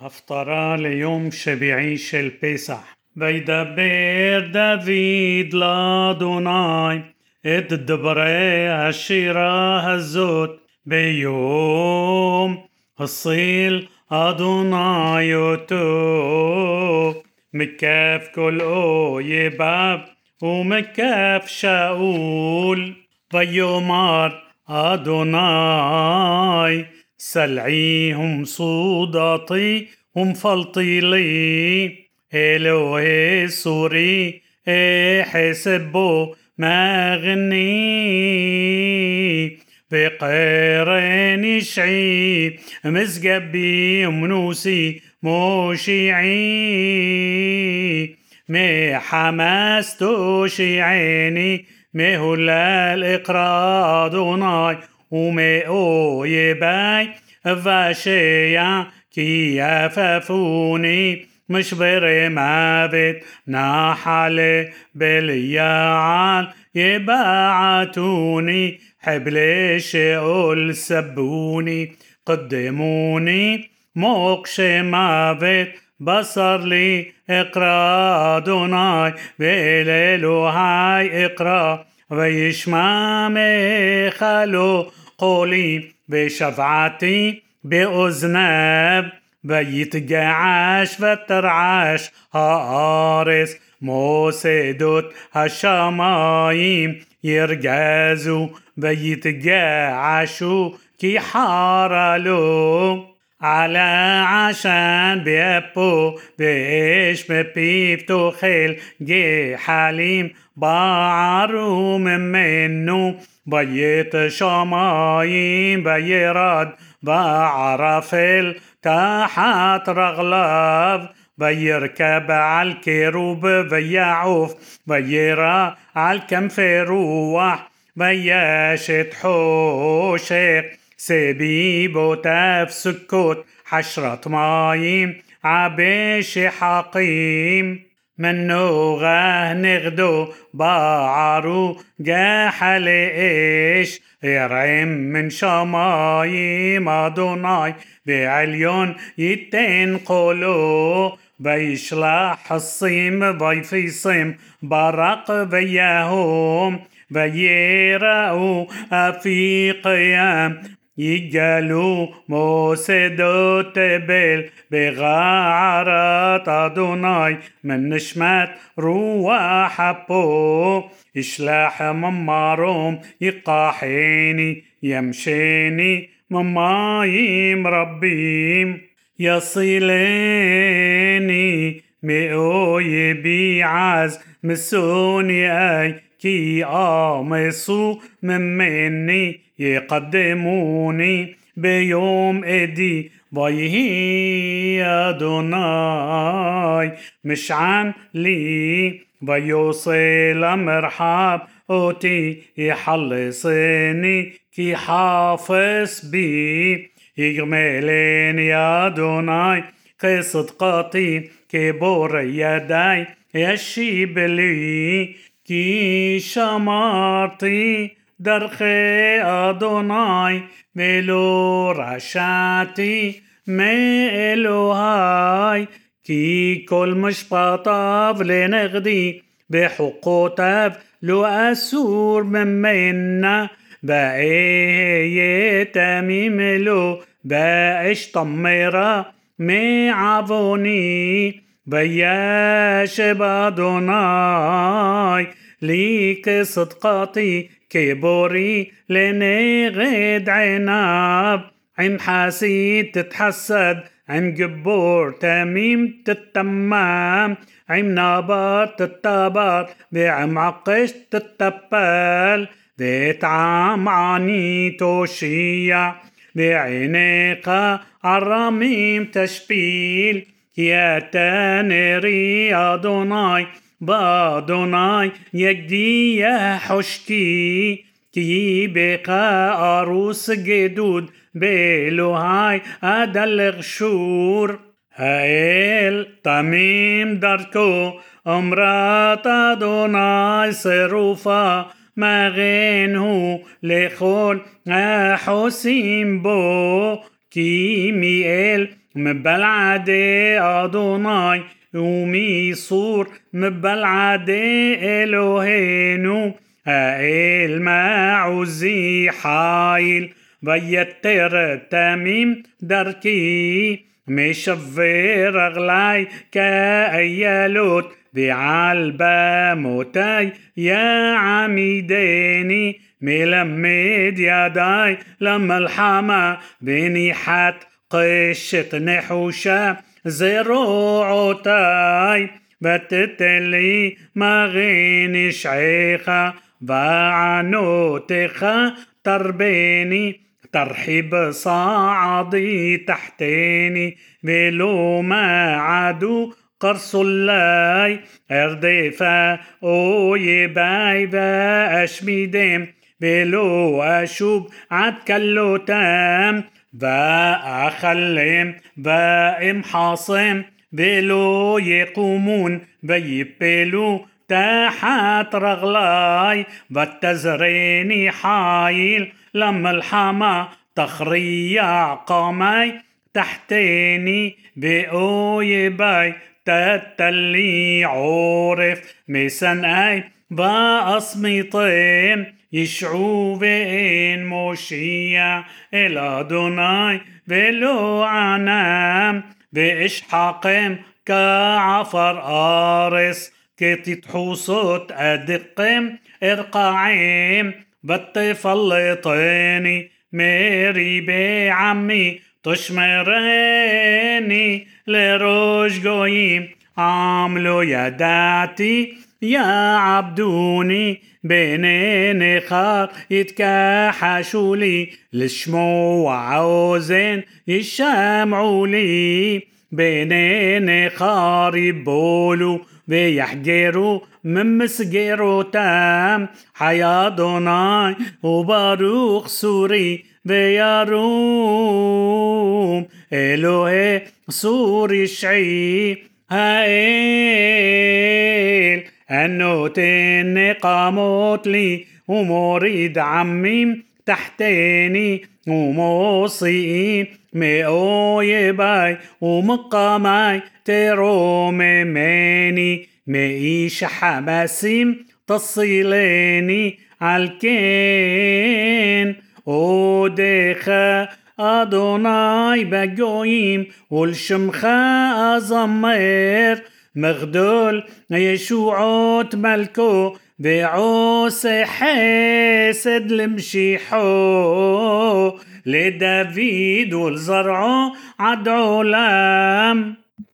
הפטרה ליום שביעי של פסח. וידבר דוד לאדוני את דברי השירה הזאת ביום הציל אדוני אותו מכף כל אויביו ומכף שאול ויאמר אדוני سلعيهم صوداتي هم فلطيلي إلهي سوري حسبو ما غني. بقيرين شعي مزقبي منوسي موشيعي. مي حماس توشيعيني مهلال إقرا دوناي. ומאויביי איוושע כי אפפוני משברי מוות נחלי בלייעל יבעתוני חבלי שאול סבוני קידמוני מוקשי מוות בצר לי אקרא אדוני ואל אלוהי אקרא וישמע مخلو قولي بشفعتي بأذناب ويتجعش وترعش هارس موسدوت هالشمايم يرجازوا ويتجعشوا كي حارلو. على عشان بيبو بإيش ببيب تخيل جي حليم بعرو منه ויט שמים וירד וערפל תחת רגליו וירכב על כרוב ויעף וירא על כנפי רוח וישת חושך סביבותיו סוכות חשרת מים עבי שחקים. מנוגה נגדו باعرو جاحل إيش؟ يرعم من شمايم أدوناي بعليون يتنقلو بيشلح الصيم بيفيصم برق بياهم بيرأوا في قيام موسدو تبل بغارات أدوناي من نشمات روح بو إشلاح مماروم يقاحيني يمشيني ممايم ربيم يصيليني مئوي بيعز مسوني أي كي آمسو من مني يقدموني بيوم إدي ويهي أدوناي משען לי ויוצא למרחב אותי יחלצני כי חפץ בי. יגמלני אדוני כצדקתי כי שמרתי דרכי אדוני ולא רשעתי ملوهاي كي كل مش بطاف لنغدي بحقوتاف لو أسور ممنا بأيه تميم لو بأش طميرا مي عفوني بياش بأدوناي ليك صدقاتي كبوري لنغد عناب. عن حاسيد تتحسد عن جبور تميم تتمام. عم نابر تتابر بعم عقش تتبل. بيتعام عني توشيع بعينيقة عرميم تشبيل. كياتان رياض أدوناي بأدوناي يجدي يا حشتي כי בכה ארוץ גדוד באלוהי אדלג שור האל תמים דרכו אמרת אדוני צרופה מגן הוא לכול החוסים בו. כי מי אל מבלעדי אדוני ומי צור مبلعدي إلهينو هائل معوزي حايل. بيتر تميم دركي مشفر أغلاي كأيالوت. بعلبة موتاي يا عميديني ملمد يداي لما قشة نحوشة זרועותיי ותיתן לי מגן ישעך וענותך תרבני תרחיב צעדי תחתני ולא מעדו קרסוליי ארדפה אויביי ואשמידם ולא אשוב עד כלותם ואכלם ואמחצם ולא יקומון ויפלו תחת רגליי ותזרני חיל למלחמה תכריע קמיי תחתני ואויביי תתה לי עורף משנאיי ואצמיתם ישעו ואין מושיע אל אדוני ולא ענם ואשחקם כעפר ארץ כטיט חוצות אדקם ארקעם ותפלטני מריבי עמי תשמרני לראש גויים עם לא ידעתי יעבדוני בני נכר יתכחשו לי לשמוע אוזן ישמעו לי. בני נכר יבולו ויחגרו ממסגרותם. חי אדוני וברוך צורי וירום. אלוהי צורי ישעי האל הנותן נקמות לי ומוריד עמים תחתני ומוציאי מאויביי ומקמיי תרוממני מאיש חמסים תצילני על כן. ودخا أدوناي بجويم والشمخا أزمير مغدول يشوعوت ملكو بعوس حاسد لمشيحو لدافيد والزرعو عد علام